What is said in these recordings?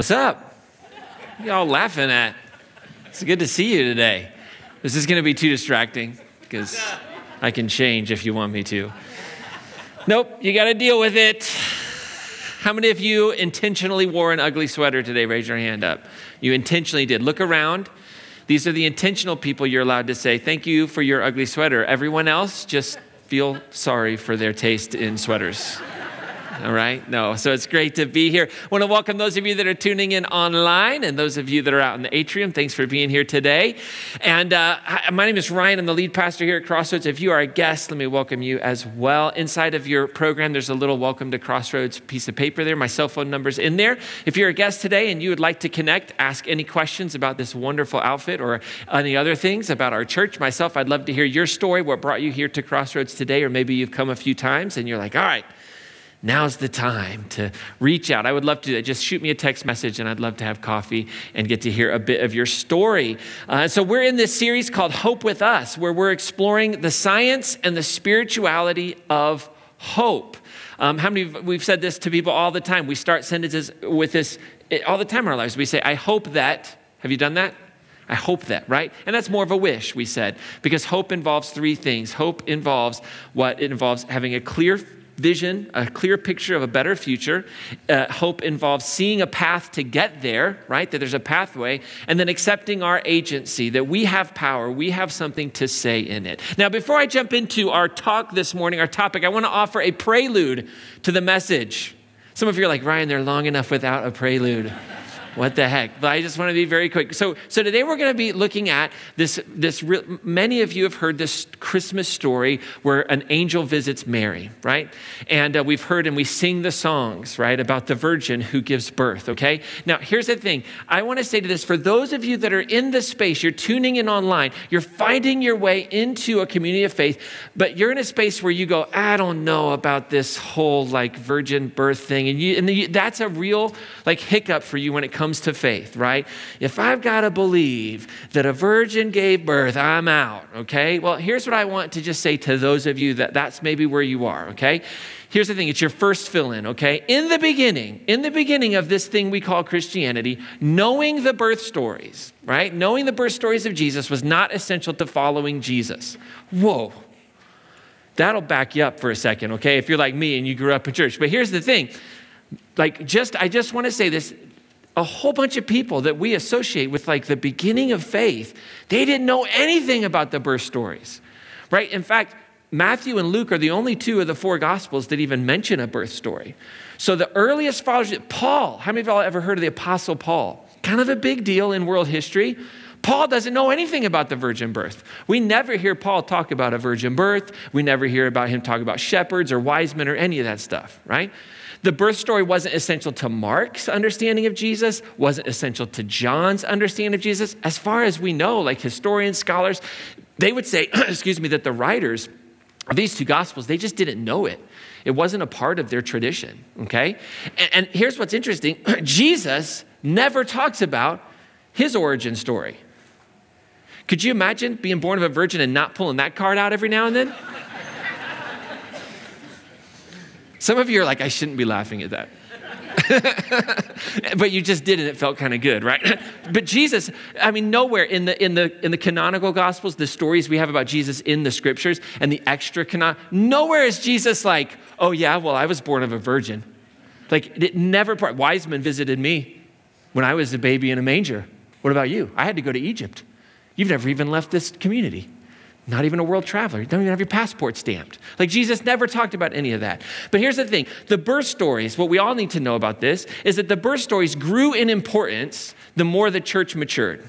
What's up? Y'all laughing at? It's good to see you today. This is going to be too distracting because I can change if you want me to. Nope, you got to deal with it. How many of you intentionally wore an ugly sweater today? Raise your hand up. You intentionally did. Look around. These are the intentional people you're allowed to say, Thank you for your ugly sweater. Everyone else, just feel sorry for their taste in sweaters all right? No. So it's great to be here. I want to welcome those of you that are tuning in online and those of you that are out in the atrium. Thanks for being here today. And uh, my name is Ryan. I'm the lead pastor here at Crossroads. If you are a guest, let me welcome you as well. Inside of your program, there's a little welcome to Crossroads piece of paper there. My cell phone number's in there. If you're a guest today and you would like to connect, ask any questions about this wonderful outfit or any other things about our church, myself, I'd love to hear your story, what brought you here to Crossroads today, or maybe you've come a few times and you're like, all right, now's the time to reach out. I would love to just shoot me a text message and I'd love to have coffee and get to hear a bit of your story. Uh, so, we're in this series called Hope with Us, where we're exploring the science and the spirituality of hope. Um, how many, we've said this to people all the time. We start sentences with this eh, all the time in our lives. We say, I hope that. Have you done that? I hope that, right? And that's more of a wish, we said, because hope involves three things. Hope involves what? It involves having a clear vision, a clear picture of a better future. Uh, hope involves seeing a path to get there, right? That there's a pathway, and then accepting our agency, that we have power, we have something to say in it. Now, before I jump into our talk this morning, our topic, I want to offer a prelude to the message. Some of you are like, Ryan, they're long enough without a prelude what the heck? But I just want to be very quick. So, so today we're going to be looking at this. This many of you have heard this Christmas story where an angel visits Mary, right? And uh, we've heard and we sing the songs, right, about the virgin who gives birth. Okay. Now here's the thing. I want to say to this for those of you that are in the space, you're tuning in online, you're finding your way into a community of faith, but you're in a space where you go, I don't know about this whole like virgin birth thing, and you, and that's a real like hiccup for you when it comes comes to faith, right? If I've got to believe that a virgin gave birth, I'm out, okay? Well, here's what I want to just say to those of you that that's maybe where you are, okay? Here's the thing it's your first fill in, okay? In the beginning, in the beginning of this thing we call Christianity, knowing the birth stories, right? Knowing the birth stories of Jesus was not essential to following Jesus. Whoa. That'll back you up for a second, okay? If you're like me and you grew up in church. But here's the thing like just i just want to say this a whole bunch of people that we associate with like the beginning of faith, they didn't know anything about the birth stories, right? In fact, Matthew and Luke are the only two of the four gospels that even mention a birth story. So the earliest fathers, Paul, how many of y'all ever heard of the Apostle Paul? Kind of a big deal in world history. Paul doesn't know anything about the virgin birth. We never hear Paul talk about a virgin birth. We never hear about him talk about shepherds or wise men or any of that stuff, right? The birth story wasn't essential to Mark's understanding of Jesus, wasn't essential to John's understanding of Jesus. As far as we know, like historians, scholars, they would say, excuse me, that the writers of these two gospels, they just didn't know it. It wasn't a part of their tradition, okay? And, and here's what's interesting Jesus never talks about his origin story. Could you imagine being born of a virgin and not pulling that card out every now and then? Some of you are like, I shouldn't be laughing at that. but you just did and it felt kind of good right? But jesus i mean nowhere in the in the in the canonical gospels the stories we have about jesus in the scriptures and the extra canon nowhere is jesus like oh yeah well i was born of a virgin. Like it never wise men visited me when i was a baby in a manger. What about you? I had to go to egypt. You've never even left this community not even a world traveler. You don't even have your passport stamped. Like Jesus never talked about any of that. But here's the thing the birth stories, what we all need to know about this is that the birth stories grew in importance the more the church matured.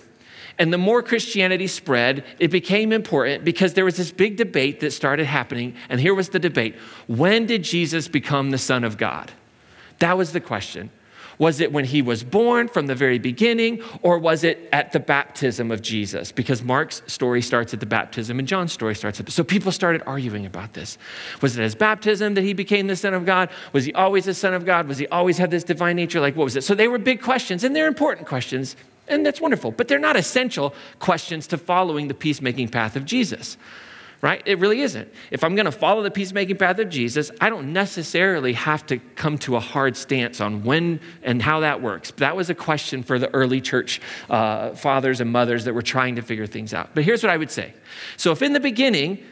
And the more Christianity spread, it became important because there was this big debate that started happening. And here was the debate When did Jesus become the Son of God? That was the question. Was it when he was born from the very beginning, or was it at the baptism of Jesus? Because Mark's story starts at the baptism and John's story starts at. The. So people started arguing about this. Was it his baptism that he became the Son of God? Was he always the Son of God? Was he always had this divine nature? Like, what was it? So they were big questions, and they're important questions, and that's wonderful, but they're not essential questions to following the peacemaking path of Jesus right? It really isn't. If I'm going to follow the peacemaking path of Jesus, I don't necessarily have to come to a hard stance on when and how that works. That was a question for the early church uh, fathers and mothers that were trying to figure things out. But here's what I would say. So if in the beginning,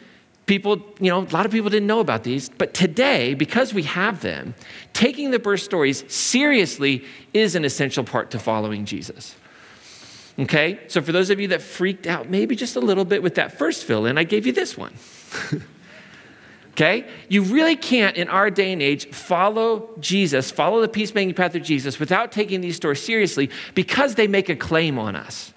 people, you know, a lot of people didn't know about these, but today, because we have them, taking the birth stories seriously is an essential part to following Jesus. Okay? So for those of you that freaked out maybe just a little bit with that first fill in, I gave you this one. okay? You really can't, in our day and age, follow Jesus, follow the peacemaking path of Jesus without taking these stories seriously because they make a claim on us.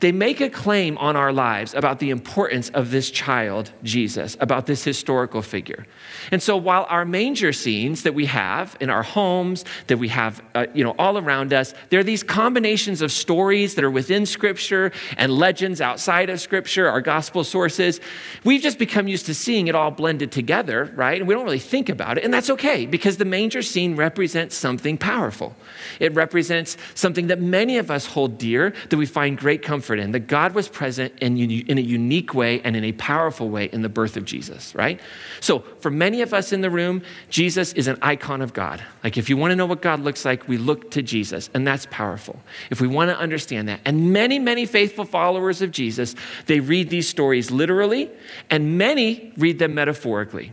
They make a claim on our lives about the importance of this child, Jesus, about this historical figure. And so while our manger scenes that we have in our homes, that we have uh, you know, all around us, there are these combinations of stories that are within Scripture and legends outside of Scripture, our gospel sources. We've just become used to seeing it all blended together, right? And we don't really think about it. And that's okay because the manger scene represents something powerful. It represents something that many of us hold dear, that we find great comfort in, that God was present in, in a unique way and in a powerful way in the birth of Jesus, right? So for many of us in the room, Jesus is an icon of God. Like if you want to know what God looks like, we look to Jesus, and that's powerful. If we want to understand that. And many, many faithful followers of Jesus, they read these stories literally, and many read them metaphorically.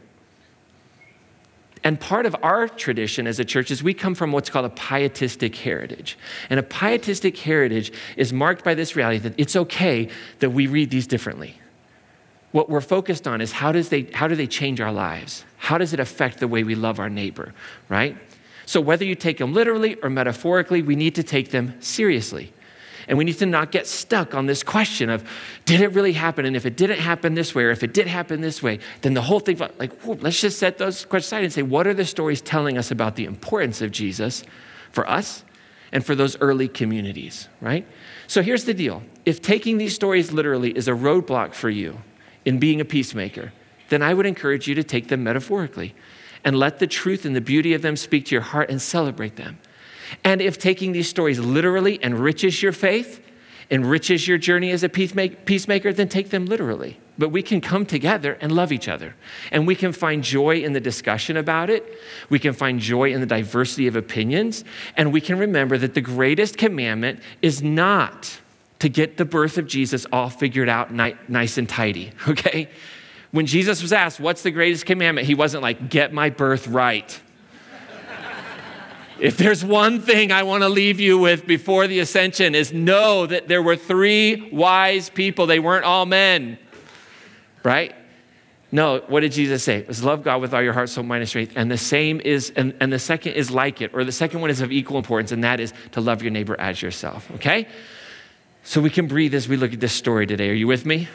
And part of our tradition as a church is we come from what's called a pietistic heritage. And a pietistic heritage is marked by this reality that it's okay that we read these differently. What we're focused on is how, does they, how do they change our lives? How does it affect the way we love our neighbor, right? So, whether you take them literally or metaphorically, we need to take them seriously. And we need to not get stuck on this question of, did it really happen? And if it didn't happen this way, or if it did happen this way, then the whole thing, like, whoa, let's just set those questions aside and say, what are the stories telling us about the importance of Jesus for us and for those early communities, right? So here's the deal if taking these stories literally is a roadblock for you in being a peacemaker, then I would encourage you to take them metaphorically and let the truth and the beauty of them speak to your heart and celebrate them. And if taking these stories literally enriches your faith, enriches your journey as a peacemaker, then take them literally. But we can come together and love each other. And we can find joy in the discussion about it. We can find joy in the diversity of opinions. And we can remember that the greatest commandment is not to get the birth of Jesus all figured out nice and tidy, okay? When Jesus was asked, What's the greatest commandment? He wasn't like, Get my birth right. If there's one thing I want to leave you with before the ascension is know that there were three wise people. They weren't all men. Right? No, what did Jesus say? It was love God with all your heart, soul, mind, and strength. And the same is, and, and the second is like it, or the second one is of equal importance, and that is to love your neighbor as yourself. Okay? So we can breathe as we look at this story today. Are you with me?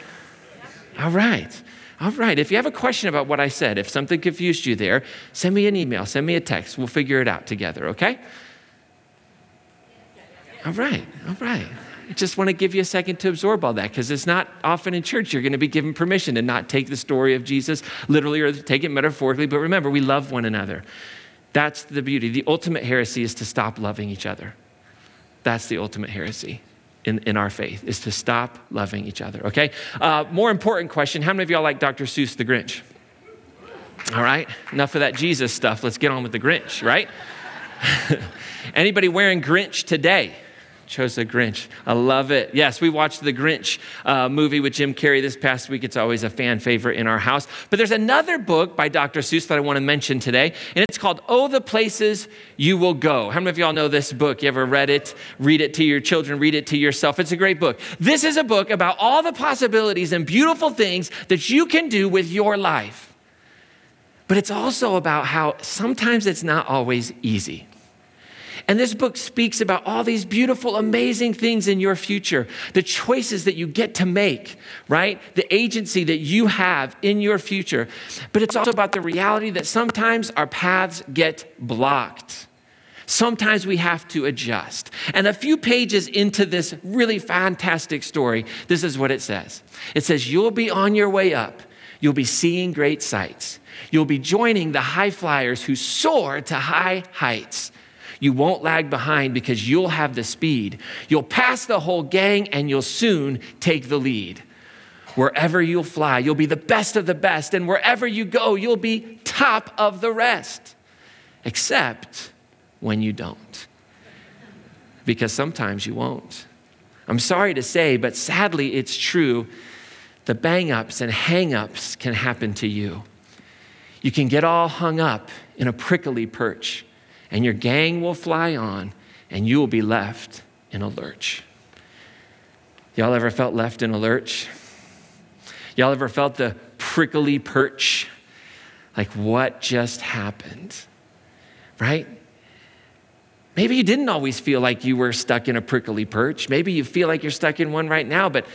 All right. All right, if you have a question about what I said, if something confused you there, send me an email, send me a text. We'll figure it out together, okay? All right, all right. I just want to give you a second to absorb all that because it's not often in church you're going to be given permission to not take the story of Jesus literally or take it metaphorically. But remember, we love one another. That's the beauty. The ultimate heresy is to stop loving each other. That's the ultimate heresy in, in our faith is to stop loving each other, okay? Uh, more important question how many of y'all like Dr. Seuss the Grinch? All right, enough of that Jesus stuff. Let's get on with the Grinch, right? Anybody wearing Grinch today? Chose the Grinch. I love it. Yes, we watched the Grinch uh, movie with Jim Carrey this past week. It's always a fan favorite in our house. But there's another book by Dr. Seuss that I want to mention today, and it's called Oh, the Places You Will Go. How many of y'all know this book? You ever read it? Read it to your children, read it to yourself. It's a great book. This is a book about all the possibilities and beautiful things that you can do with your life. But it's also about how sometimes it's not always easy. And this book speaks about all these beautiful, amazing things in your future, the choices that you get to make, right? The agency that you have in your future. But it's also about the reality that sometimes our paths get blocked. Sometimes we have to adjust. And a few pages into this really fantastic story, this is what it says it says, You'll be on your way up, you'll be seeing great sights. You'll be joining the high flyers who soar to high heights. You won't lag behind because you'll have the speed. You'll pass the whole gang and you'll soon take the lead. Wherever you'll fly, you'll be the best of the best. And wherever you go, you'll be top of the rest, except when you don't. Because sometimes you won't. I'm sorry to say, but sadly, it's true. The bang ups and hang ups can happen to you. You can get all hung up in a prickly perch, and your gang will fly on, and you will be left in a lurch. Y'all ever felt left in a lurch? Y'all ever felt the prickly perch? Like, what just happened? Right? Maybe you didn't always feel like you were stuck in a prickly perch. Maybe you feel like you're stuck in one right now, but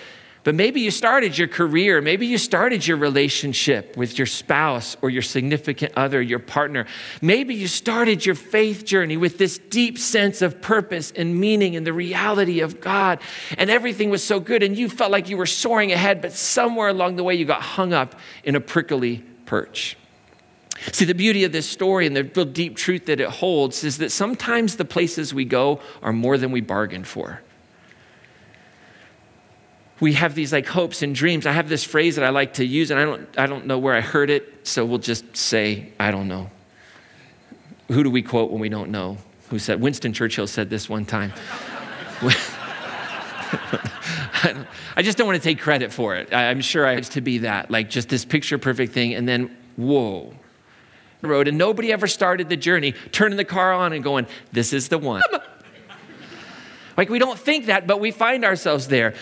but maybe you started your career, maybe you started your relationship with your spouse or your significant other, your partner. Maybe you started your faith journey with this deep sense of purpose and meaning and the reality of God, and everything was so good, and you felt like you were soaring ahead, but somewhere along the way you got hung up in a prickly perch. See, the beauty of this story and the real deep truth that it holds is that sometimes the places we go are more than we bargained for we have these like hopes and dreams. I have this phrase that I like to use, and I don't, I don't know where I heard it, so we'll just say, I don't know. Who do we quote when we don't know? Who said, Winston Churchill said this one time. I just don't want to take credit for it. I'm sure I used to be that, like just this picture perfect thing, and then, whoa. Road, and nobody ever started the journey turning the car on and going, This is the one. like we don't think that, but we find ourselves there.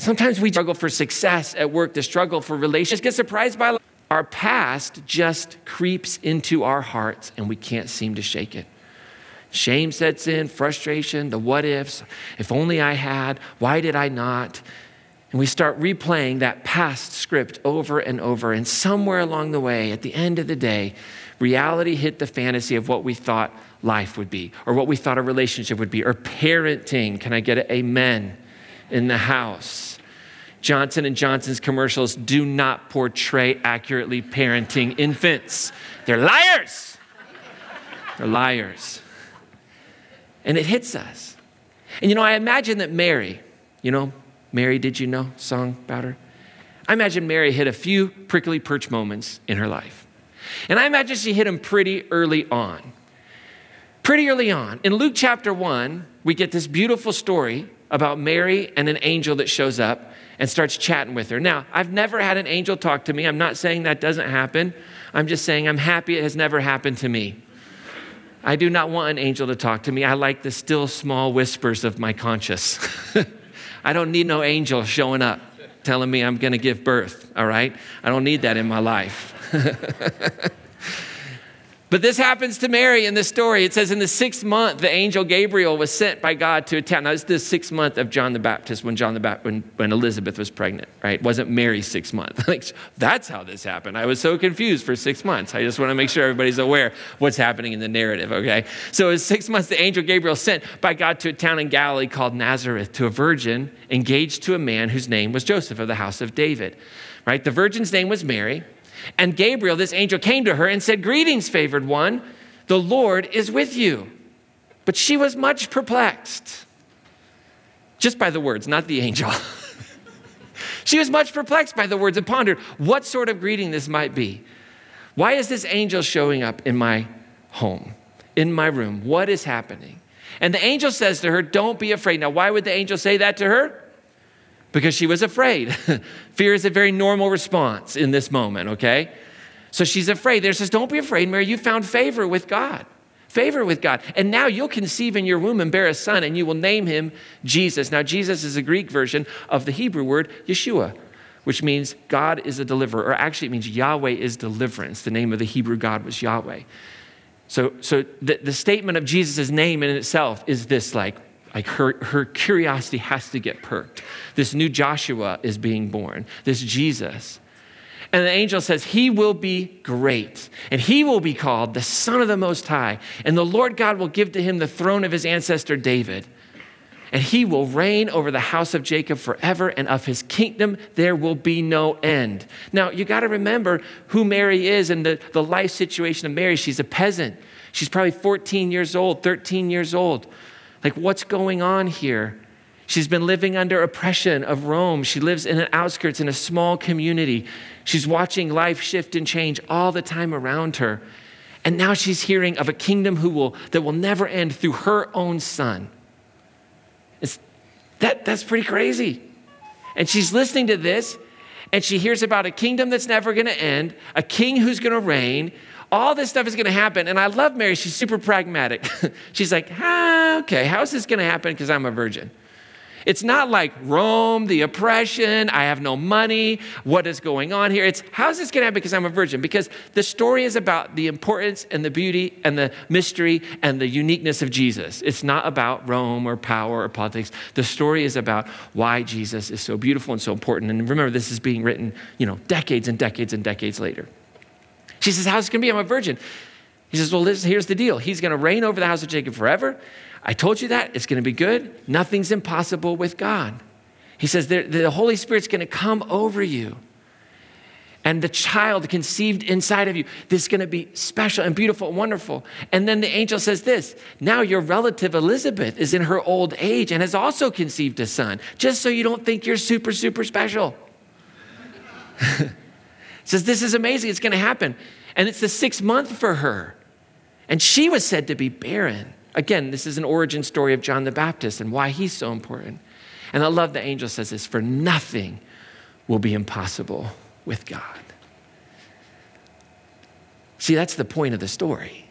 Sometimes we struggle for success at work, the struggle for relationships, get surprised by our past just creeps into our hearts and we can't seem to shake it. Shame sets in, frustration, the what ifs. If only I had, why did I not? And we start replaying that past script over and over. And somewhere along the way, at the end of the day, reality hit the fantasy of what we thought life would be, or what we thought a relationship would be, or parenting. Can I get an amen? In the house. Johnson and Johnson's commercials do not portray accurately parenting infants. They're liars. They're liars. And it hits us. And you know, I imagine that Mary, you know, Mary, did you know song about her? I imagine Mary hit a few prickly perch moments in her life. And I imagine she hit them pretty early on. Pretty early on. In Luke chapter 1, we get this beautiful story about Mary and an angel that shows up and starts chatting with her. Now, I've never had an angel talk to me. I'm not saying that doesn't happen. I'm just saying I'm happy it has never happened to me. I do not want an angel to talk to me. I like the still small whispers of my conscience. I don't need no angel showing up telling me I'm going to give birth, all right? I don't need that in my life. But this happens to Mary in this story. It says in the sixth month, the angel Gabriel was sent by God to a town. Now, it's the sixth month of John the Baptist when John the when, when Elizabeth was pregnant, right? It wasn't Mary's sixth month. like, that's how this happened. I was so confused for six months. I just want to make sure everybody's aware what's happening in the narrative, okay? So it was six months, the angel Gabriel sent by God to a town in Galilee called Nazareth to a virgin engaged to a man whose name was Joseph of the house of David, right? The virgin's name was Mary. And Gabriel, this angel, came to her and said, Greetings, favored one, the Lord is with you. But she was much perplexed, just by the words, not the angel. she was much perplexed by the words and pondered what sort of greeting this might be. Why is this angel showing up in my home, in my room? What is happening? And the angel says to her, Don't be afraid. Now, why would the angel say that to her? Because she was afraid. Fear is a very normal response in this moment, okay? So she's afraid. There says, Don't be afraid, Mary. You found favor with God. Favor with God. And now you'll conceive in your womb and bear a son, and you will name him Jesus. Now, Jesus is a Greek version of the Hebrew word Yeshua, which means God is a deliverer, or actually it means Yahweh is deliverance. The name of the Hebrew God was Yahweh. So, so the, the statement of Jesus' name in itself is this like, like her, her curiosity has to get perked. This new Joshua is being born, this Jesus. And the angel says, He will be great, and he will be called the Son of the Most High. And the Lord God will give to him the throne of his ancestor David. And he will reign over the house of Jacob forever, and of his kingdom there will be no end. Now, you got to remember who Mary is and the, the life situation of Mary. She's a peasant. She's probably 14 years old, 13 years old. Like, what's going on here? She's been living under oppression of Rome. She lives in the outskirts in a small community. She's watching life shift and change all the time around her. And now she's hearing of a kingdom who will, that will never end through her own son. It's, that, that's pretty crazy. And she's listening to this, and she hears about a kingdom that's never going to end, a king who's going to reign. All this stuff is going to happen. And I love Mary. She's super pragmatic. she's like, ah, okay, how's this going to happen? Because I'm a virgin. It's not like Rome, the oppression, I have no money, what is going on here? It's how's this going to happen because I'm a virgin? Because the story is about the importance and the beauty and the mystery and the uniqueness of Jesus. It's not about Rome or power or politics. The story is about why Jesus is so beautiful and so important. And remember, this is being written, you know, decades and decades and decades later. She says, How's it going to be? I'm a virgin. He says, Well, here's the deal. He's going to reign over the house of Jacob forever. I told you that. It's going to be good. Nothing's impossible with God. He says the Holy Spirit's going to come over you. And the child conceived inside of you, this is going to be special and beautiful and wonderful. And then the angel says this now your relative Elizabeth is in her old age and has also conceived a son, just so you don't think you're super, super special. says this is amazing, it's going to happen. And it's the sixth month for her. And she was said to be barren. Again, this is an origin story of John the Baptist and why he's so important. And I love the angel says this for nothing will be impossible with God. See, that's the point of the story.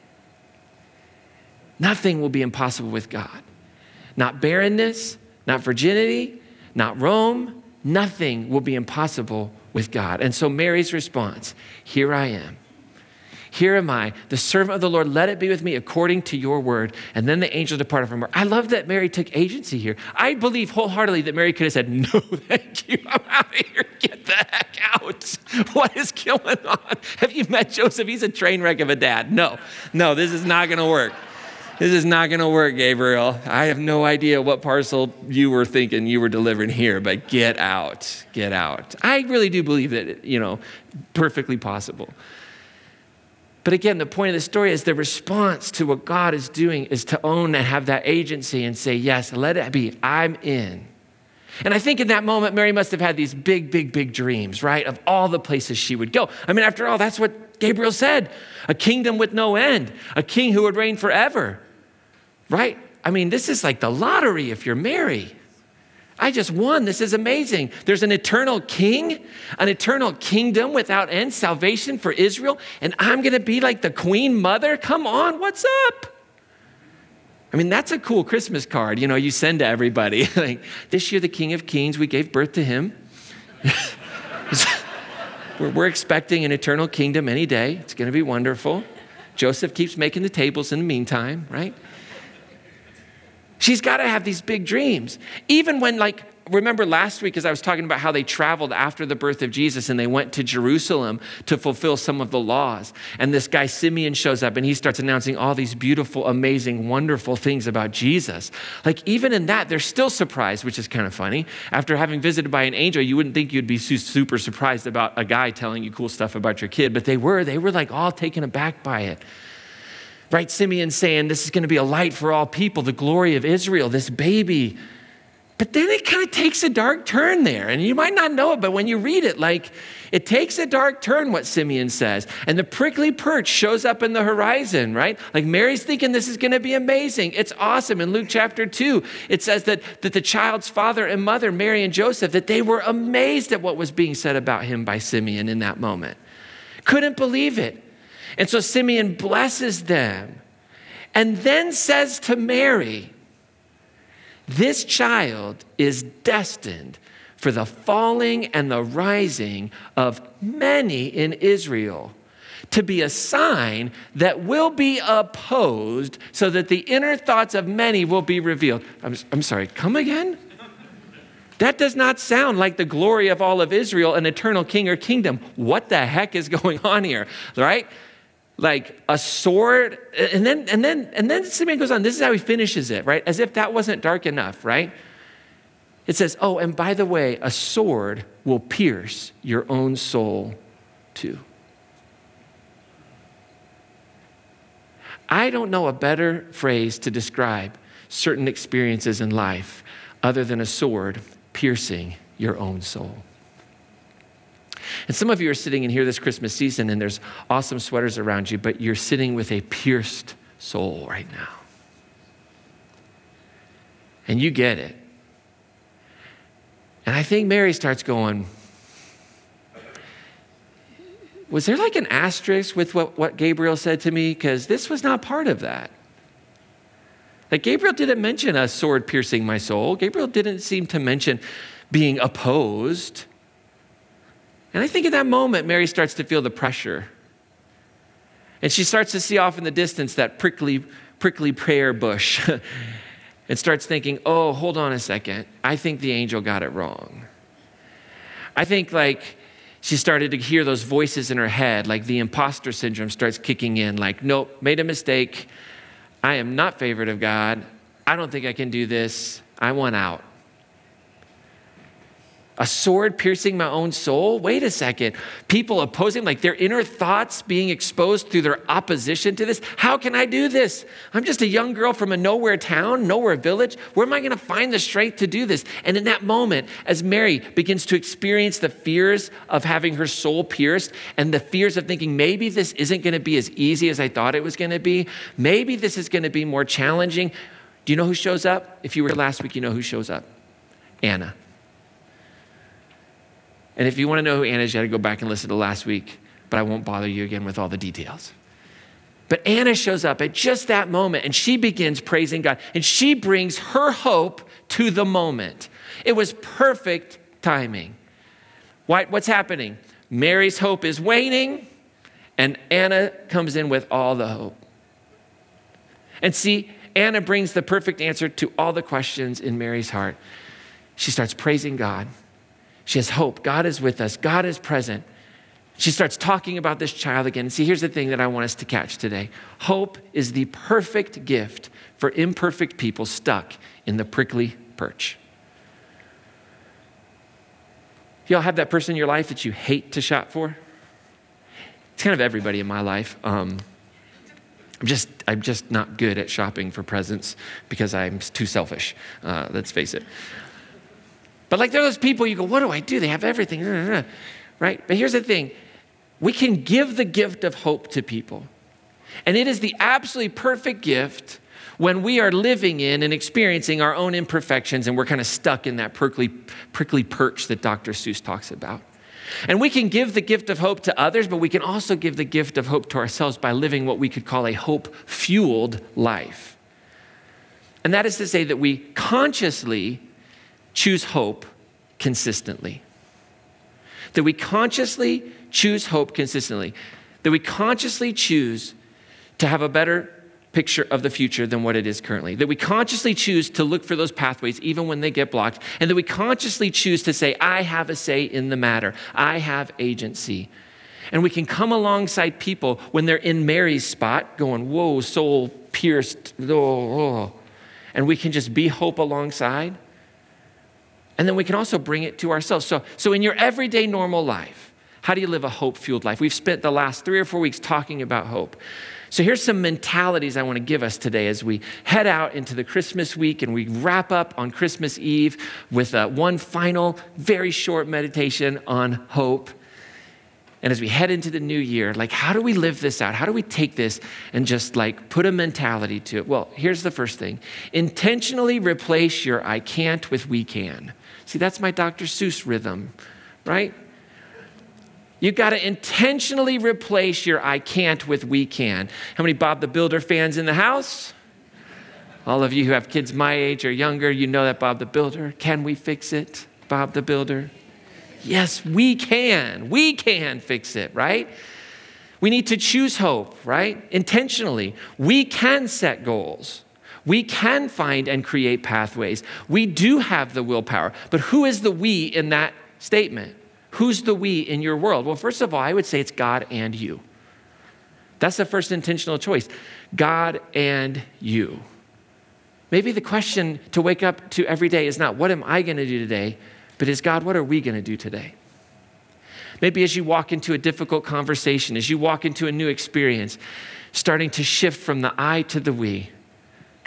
Nothing will be impossible with God. Not barrenness, not virginity, not Rome, nothing will be impossible with God. And so Mary's response here I am. Here am I, the servant of the Lord. Let it be with me according to your word. And then the angel departed from her. I love that Mary took agency here. I believe wholeheartedly that Mary could have said, No, thank you. I'm out of here. Get the heck out. What is going on? Have you met Joseph? He's a train wreck of a dad. No, no, this is not going to work. This is not going to work, Gabriel. I have no idea what parcel you were thinking you were delivering here, but get out. Get out. I really do believe that, you know, perfectly possible. But again, the point of the story is the response to what God is doing is to own and have that agency and say, Yes, let it be. I'm in. And I think in that moment, Mary must have had these big, big, big dreams, right? Of all the places she would go. I mean, after all, that's what Gabriel said a kingdom with no end, a king who would reign forever, right? I mean, this is like the lottery if you're Mary. I just won. This is amazing. There's an eternal king, an eternal kingdom without end, salvation for Israel, and I'm going to be like the queen mother? Come on, what's up? I mean, that's a cool Christmas card, you know, you send to everybody. like, this year, the King of Kings, we gave birth to him. we're, we're expecting an eternal kingdom any day. It's going to be wonderful. Joseph keeps making the tables in the meantime, right? She's got to have these big dreams. Even when, like, remember last week as I was talking about how they traveled after the birth of Jesus and they went to Jerusalem to fulfill some of the laws. And this guy Simeon shows up and he starts announcing all these beautiful, amazing, wonderful things about Jesus. Like, even in that, they're still surprised, which is kind of funny. After having visited by an angel, you wouldn't think you'd be super surprised about a guy telling you cool stuff about your kid, but they were. They were like all taken aback by it right? Simeon saying this is going to be a light for all people, the glory of Israel, this baby. But then it kind of takes a dark turn there. And you might not know it, but when you read it, like it takes a dark turn, what Simeon says. And the prickly perch shows up in the horizon, right? Like Mary's thinking this is going to be amazing. It's awesome. In Luke chapter 2, it says that, that the child's father and mother, Mary and Joseph, that they were amazed at what was being said about him by Simeon in that moment. Couldn't believe it. And so Simeon blesses them and then says to Mary, This child is destined for the falling and the rising of many in Israel to be a sign that will be opposed so that the inner thoughts of many will be revealed. I'm, I'm sorry, come again? That does not sound like the glory of all of Israel, an eternal king or kingdom. What the heck is going on here, right? Like a sword and then and then and then Simeon goes on this is how he finishes it right? As if that wasn't dark enough right? It says oh and by the way a sword will pierce your own soul too. I don't know a better phrase to describe certain experiences in life other than a sword piercing your own soul. And some of you are sitting in here this Christmas season and there's awesome sweaters around you, but you're sitting with a pierced soul right now. And you get it. And I think Mary starts going, Was there like an asterisk with what, what Gabriel said to me? Because this was not part of that. Like Gabriel didn't mention a sword piercing my soul. Gabriel didn't seem to mention being opposed. And I think in that moment, Mary starts to feel the pressure. And she starts to see off in the distance that prickly, prickly prayer bush and starts thinking, oh, hold on a second. I think the angel got it wrong. I think like she started to hear those voices in her head, like the imposter syndrome starts kicking in, like, nope, made a mistake. I am not favored of God. I don't think I can do this. I want out a sword piercing my own soul? Wait a second. People opposing, like their inner thoughts being exposed through their opposition to this. How can I do this? I'm just a young girl from a nowhere town, nowhere village. Where am I going to find the strength to do this? And in that moment, as Mary begins to experience the fears of having her soul pierced and the fears of thinking maybe this isn't going to be as easy as I thought it was going to be, maybe this is going to be more challenging. Do you know who shows up? If you were last week, you know who shows up Anna. And if you want to know who Anna is, you got to go back and listen to last week, but I won't bother you again with all the details. But Anna shows up at just that moment and she begins praising God and she brings her hope to the moment. It was perfect timing. what's happening? Mary's hope is waning and Anna comes in with all the hope. And see, Anna brings the perfect answer to all the questions in Mary's heart. She starts praising God. She has hope. God is with us, God is present. She starts talking about this child again. See, here's the thing that I want us to catch today hope is the perfect gift for imperfect people stuck in the prickly perch. Y'all have that person in your life that you hate to shop for? It's kind of everybody in my life. Um, I'm just, I'm just not good at shopping for presents because I'm too selfish. Uh, let's face it. But like there are those people you go, what do I do? They have everything, right? But here's the thing we can give the gift of hope to people. And it is the absolutely perfect gift when we are living in and experiencing our own imperfections and we're kind of stuck in that prickly, prickly perch that Dr. Seuss talks about. And we can give the gift of hope to others, but we can also give the gift of hope to ourselves by living what we could call a hope fueled life. And that is to say that we consciously choose hope consistently. That we consciously choose hope consistently. That we consciously choose to have a better picture of the future than what it is currently. That we consciously choose to look for those pathways even when they get blocked. And that we consciously choose to say, I have a say in the matter, I have agency. And we can come alongside people when they're in Mary's spot, going, Whoa, soul pierced. Oh, oh. And we can just be hope alongside. And then we can also bring it to ourselves. So, so in your everyday normal life, how do you live a hope fueled life? We've spent the last three or four weeks talking about hope. So here's some mentalities I want to give us today as we head out into the Christmas week and we wrap up on Christmas Eve with uh, one final, very short meditation on hope. And as we head into the new year, like, how do we live this out? How do we take this and just like put a mentality to it? Well, here's the first thing intentionally replace your I can't with we can. See, that's my Dr. Seuss rhythm, right? You've got to intentionally replace your I can't with we can. How many Bob the Builder fans in the house? All of you who have kids my age or younger, you know that Bob the Builder. Can we fix it, Bob the Builder? Yes, we can. We can fix it, right? We need to choose hope, right? Intentionally. We can set goals. We can find and create pathways. We do have the willpower. But who is the we in that statement? Who's the we in your world? Well, first of all, I would say it's God and you. That's the first intentional choice God and you. Maybe the question to wake up to every day is not, what am I going to do today? But is God, what are we going to do today? Maybe as you walk into a difficult conversation, as you walk into a new experience, starting to shift from the I to the we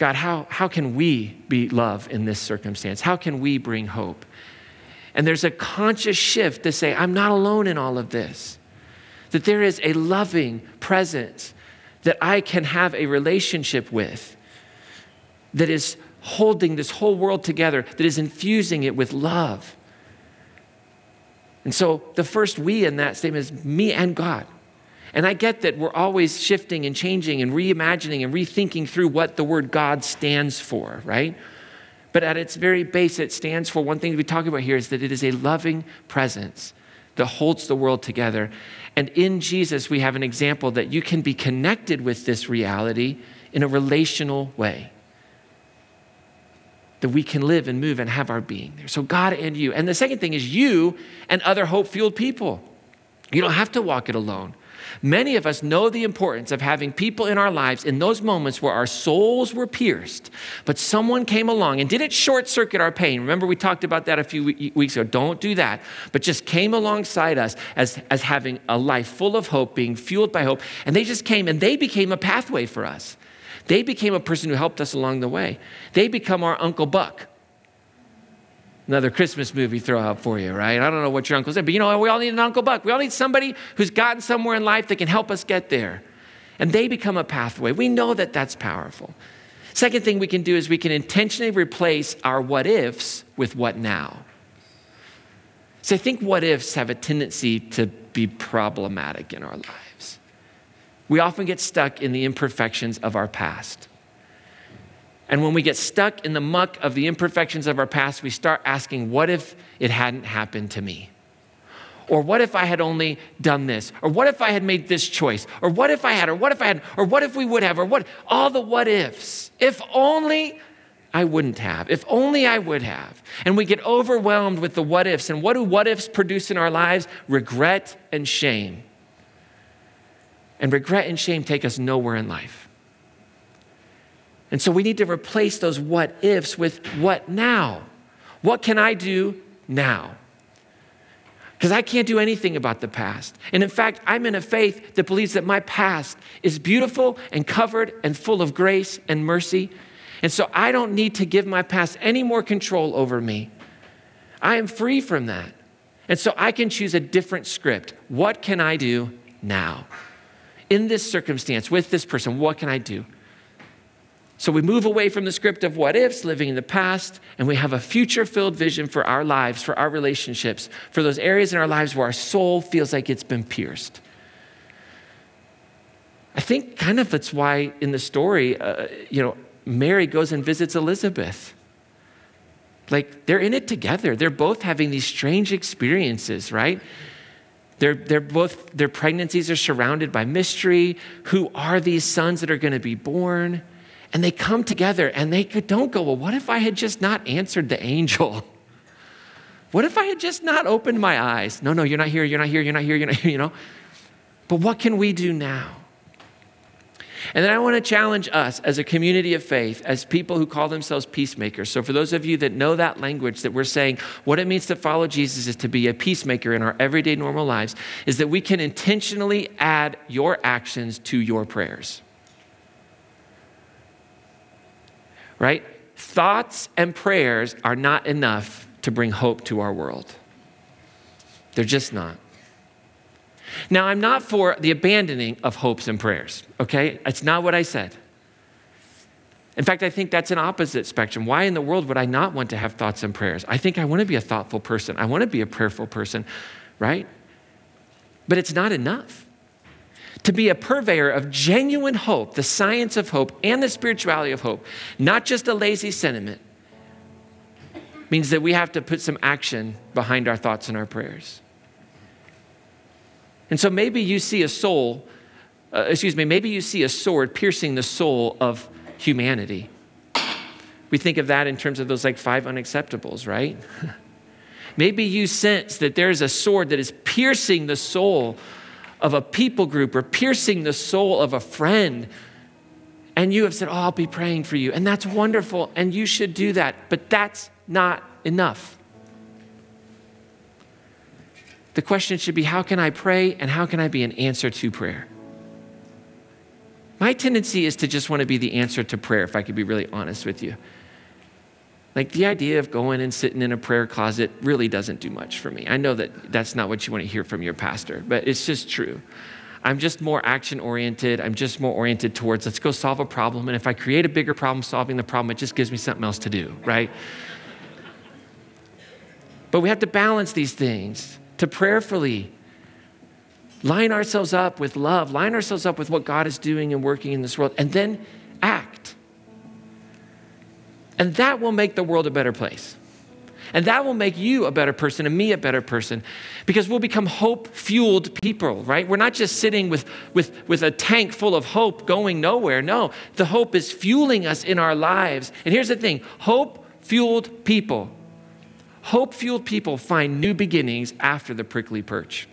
God, how, how can we be love in this circumstance? How can we bring hope? And there's a conscious shift to say, I'm not alone in all of this. That there is a loving presence that I can have a relationship with that is holding this whole world together, that is infusing it with love. And so the first we in that statement is me and God. And I get that we're always shifting and changing and reimagining and rethinking through what the word God stands for, right? But at its very base, it stands for one thing to be talking about here is that it is a loving presence that holds the world together. And in Jesus, we have an example that you can be connected with this reality in a relational way. That we can live and move and have our being there. So, God and you. And the second thing is you and other hope fueled people. You don't have to walk it alone. Many of us know the importance of having people in our lives in those moments where our souls were pierced, but someone came along and didn't short circuit our pain. Remember, we talked about that a few weeks ago. Don't do that, but just came alongside us as, as having a life full of hope, being fueled by hope. And they just came and they became a pathway for us. They became a person who helped us along the way. They become our Uncle Buck another Christmas movie throw out for you, right? I don't know what your uncle said, but you know, we all need an Uncle Buck. We all need somebody who's gotten somewhere in life that can help us get there. And they become a pathway. We know that that's powerful. Second thing we can do is we can intentionally replace our what ifs with what now. So I think what ifs have a tendency to be problematic in our lives. We often get stuck in the imperfections of our past. And when we get stuck in the muck of the imperfections of our past, we start asking, what if it hadn't happened to me? Or what if I had only done this? Or what if I had made this choice? Or what if I had? Or what if I had? Or what if we would have? Or what? All the what ifs. If only I wouldn't have. If only I would have. And we get overwhelmed with the what ifs. And what do what ifs produce in our lives? Regret and shame. And regret and shame take us nowhere in life. And so we need to replace those what ifs with what now. What can I do now? Because I can't do anything about the past. And in fact, I'm in a faith that believes that my past is beautiful and covered and full of grace and mercy. And so I don't need to give my past any more control over me. I am free from that. And so I can choose a different script. What can I do now? In this circumstance, with this person, what can I do? So we move away from the script of what ifs, living in the past, and we have a future filled vision for our lives, for our relationships, for those areas in our lives where our soul feels like it's been pierced. I think kind of that's why in the story, uh, you know, Mary goes and visits Elizabeth. Like they're in it together. They're both having these strange experiences, right? They're, they're both, their pregnancies are surrounded by mystery. Who are these sons that are going to be born? And they come together and they don't go, well, what if I had just not answered the angel? What if I had just not opened my eyes? No, no, you're not here, you're not here, you're not here, you're not here, you know? But what can we do now? And then I want to challenge us as a community of faith, as people who call themselves peacemakers. So, for those of you that know that language, that we're saying what it means to follow Jesus is to be a peacemaker in our everyday normal lives, is that we can intentionally add your actions to your prayers. Right? Thoughts and prayers are not enough to bring hope to our world. They're just not. Now, I'm not for the abandoning of hopes and prayers, okay? That's not what I said. In fact, I think that's an opposite spectrum. Why in the world would I not want to have thoughts and prayers? I think I want to be a thoughtful person. I want to be a prayerful person, right? But it's not enough to be a purveyor of genuine hope, the science of hope, and the spirituality of hope, not just a lazy sentiment, means that we have to put some action behind our thoughts and our prayers. And so maybe you see a soul, uh, excuse me, maybe you see a sword piercing the soul of humanity. We think of that in terms of those like five unacceptables, right? maybe you sense that there's a sword that is piercing the soul of a people group or piercing the soul of a friend. And you have said, Oh, I'll be praying for you. And that's wonderful. And you should do that. But that's not enough. The question should be how can I pray and how can I be an answer to prayer? My tendency is to just want to be the answer to prayer, if I could be really honest with you. Like the idea of going and sitting in a prayer closet really doesn't do much for me. I know that that's not what you want to hear from your pastor, but it's just true. I'm just more action oriented. I'm just more oriented towards let's go solve a problem. And if I create a bigger problem solving the problem, it just gives me something else to do, right? but we have to balance these things to prayerfully line ourselves up with love, line ourselves up with what God is doing and working in this world, and then act. And that will make the world a better place. And that will make you a better person and me a better person because we'll become hope fueled people, right? We're not just sitting with, with, with a tank full of hope going nowhere. No, the hope is fueling us in our lives. And here's the thing hope fueled people, hope fueled people find new beginnings after the prickly perch.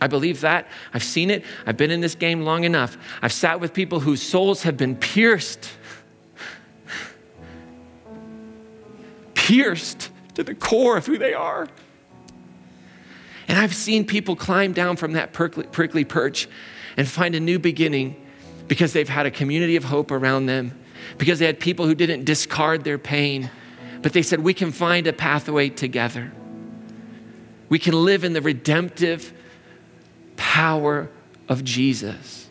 I believe that. I've seen it. I've been in this game long enough. I've sat with people whose souls have been pierced pierced to the core of who they are. And I've seen people climb down from that prickly, prickly perch and find a new beginning because they've had a community of hope around them, because they had people who didn't discard their pain, but they said, We can find a pathway together. We can live in the redemptive power of Jesus.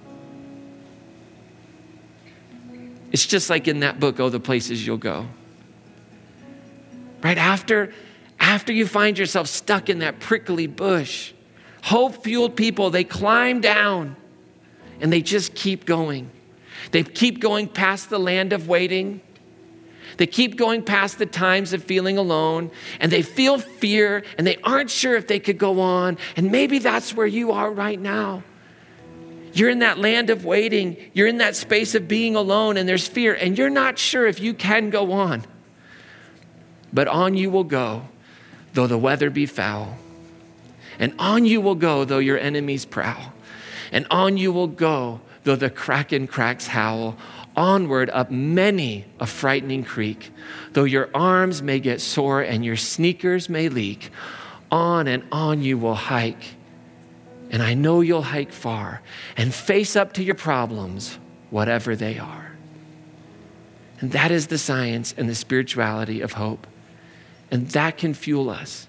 It's just like in that book, Oh, the Places You'll Go right? After after you find yourself stuck in that prickly bush hope fueled people they climb down and they just keep going. They keep going past the land of waiting. They keep going past the times of feeling alone and they feel fear and they aren't sure if they could go on. And maybe that's where you are right now. You're in that land of waiting. You're in that space of being alone and there's fear and you're not sure if you can go on but on you will go, though the weather be foul. And on you will go, though your enemies prowl. And on you will go, though the Hakken-Kraks howl. Onward up many a frightening creek, though your arms may get sore and your sneakers may leak. On and on you will hike. And I know you'll hike far and face up to your problems, whatever they are. And that is the science and the spirituality of hope. And that can fuel us.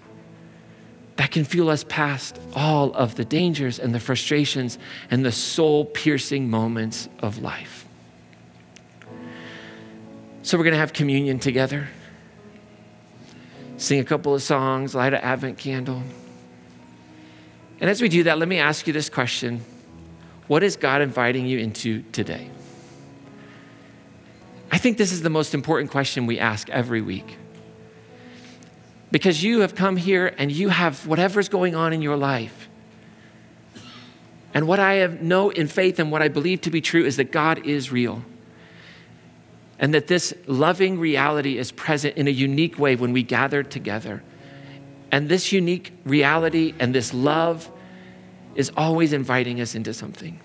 That can fuel us past all of the dangers and the frustrations and the soul piercing moments of life. So, we're going to have communion together, sing a couple of songs, light an Advent candle. And as we do that, let me ask you this question What is God inviting you into today? I think this is the most important question we ask every week because you have come here and you have whatever's going on in your life. And what I have know in faith and what I believe to be true is that God is real. And that this loving reality is present in a unique way when we gather together. And this unique reality and this love is always inviting us into something.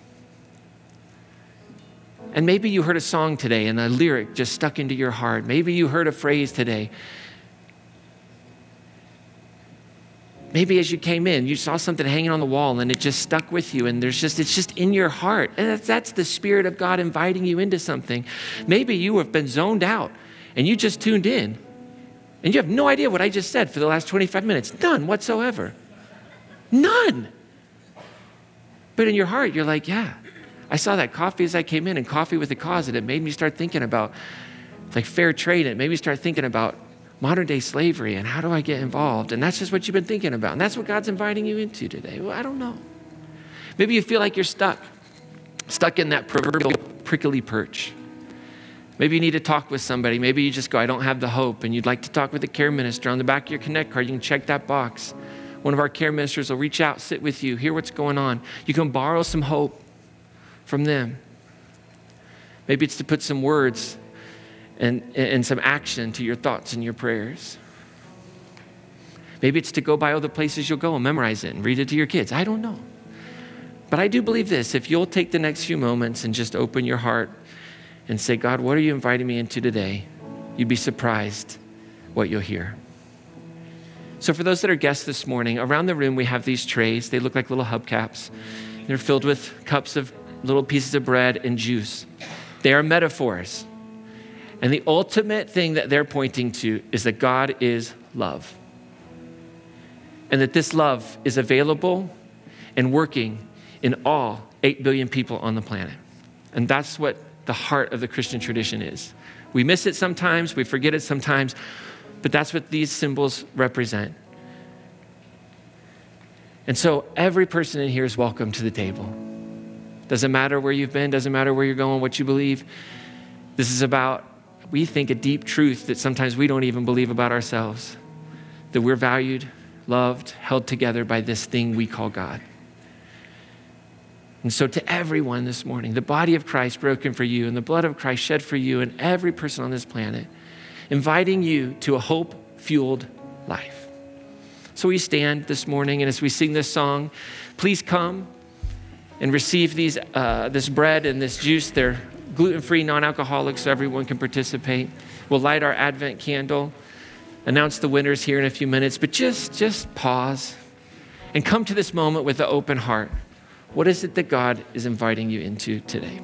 And maybe you heard a song today and a lyric just stuck into your heart. Maybe you heard a phrase today maybe as you came in, you saw something hanging on the wall and it just stuck with you, and there's just, it's just in your heart. And that's, that's the Spirit of God inviting you into something. Maybe you have been zoned out and you just tuned in, and you have no idea what I just said for the last 25 minutes. None whatsoever. None. But in your heart, you're like, yeah, I saw that coffee as I came in, and coffee with a cause, and it made me start thinking about like fair trade. It made me start thinking about modern day slavery and how do I get involved? And that's just what you've been thinking about. And that's what God's inviting you into today. Well, I don't know. Maybe you feel like you're stuck, stuck in that proverbial prickly perch. Maybe you need to talk with somebody. Maybe you just go, I don't have the hope, and you'd like to talk with a care minister. On the back of your Connect card, you can check that box. One of our care ministers will reach out, sit with you, hear what's going on. You can borrow some hope from them. Maybe it's to put some words and, and some action to your thoughts and your prayers. Maybe it's to go buy all the places you'll go and memorize it and read it to your kids. I don't know. But I do believe this if you'll take the next few moments and just open your heart and say, God, what are you inviting me into today? You'd be surprised what you'll hear. So, for those that are guests this morning, around the room we have these trays. They look like little hubcaps. They're filled with cups of little pieces of bread and juice. They are metaphors. And the ultimate thing that they're pointing to is that God is love. And that this love is available and working in all 8 billion people on the planet. And that's what the heart of the Christian tradition is. We miss it sometimes, we forget it sometimes, but that's what these symbols represent. And so every person in here is welcome to the table. Doesn't matter where you've been, doesn't matter where you're going, what you believe. This is about, we think, a deep truth that sometimes we don't even believe about ourselves that we're valued, loved, held together by this thing we call God. And so, to everyone this morning, the body of Christ broken for you and the blood of Christ shed for you and every person on this planet, inviting you to a hope fueled life. So, we stand this morning, and as we sing this song, please come and receive these, uh, this bread and this juice. They're gluten free, non alcoholic, so everyone can participate. We'll light our Advent candle, announce the winners here in a few minutes, but just, just pause and come to this moment with an open heart. What is it that God is inviting you into today?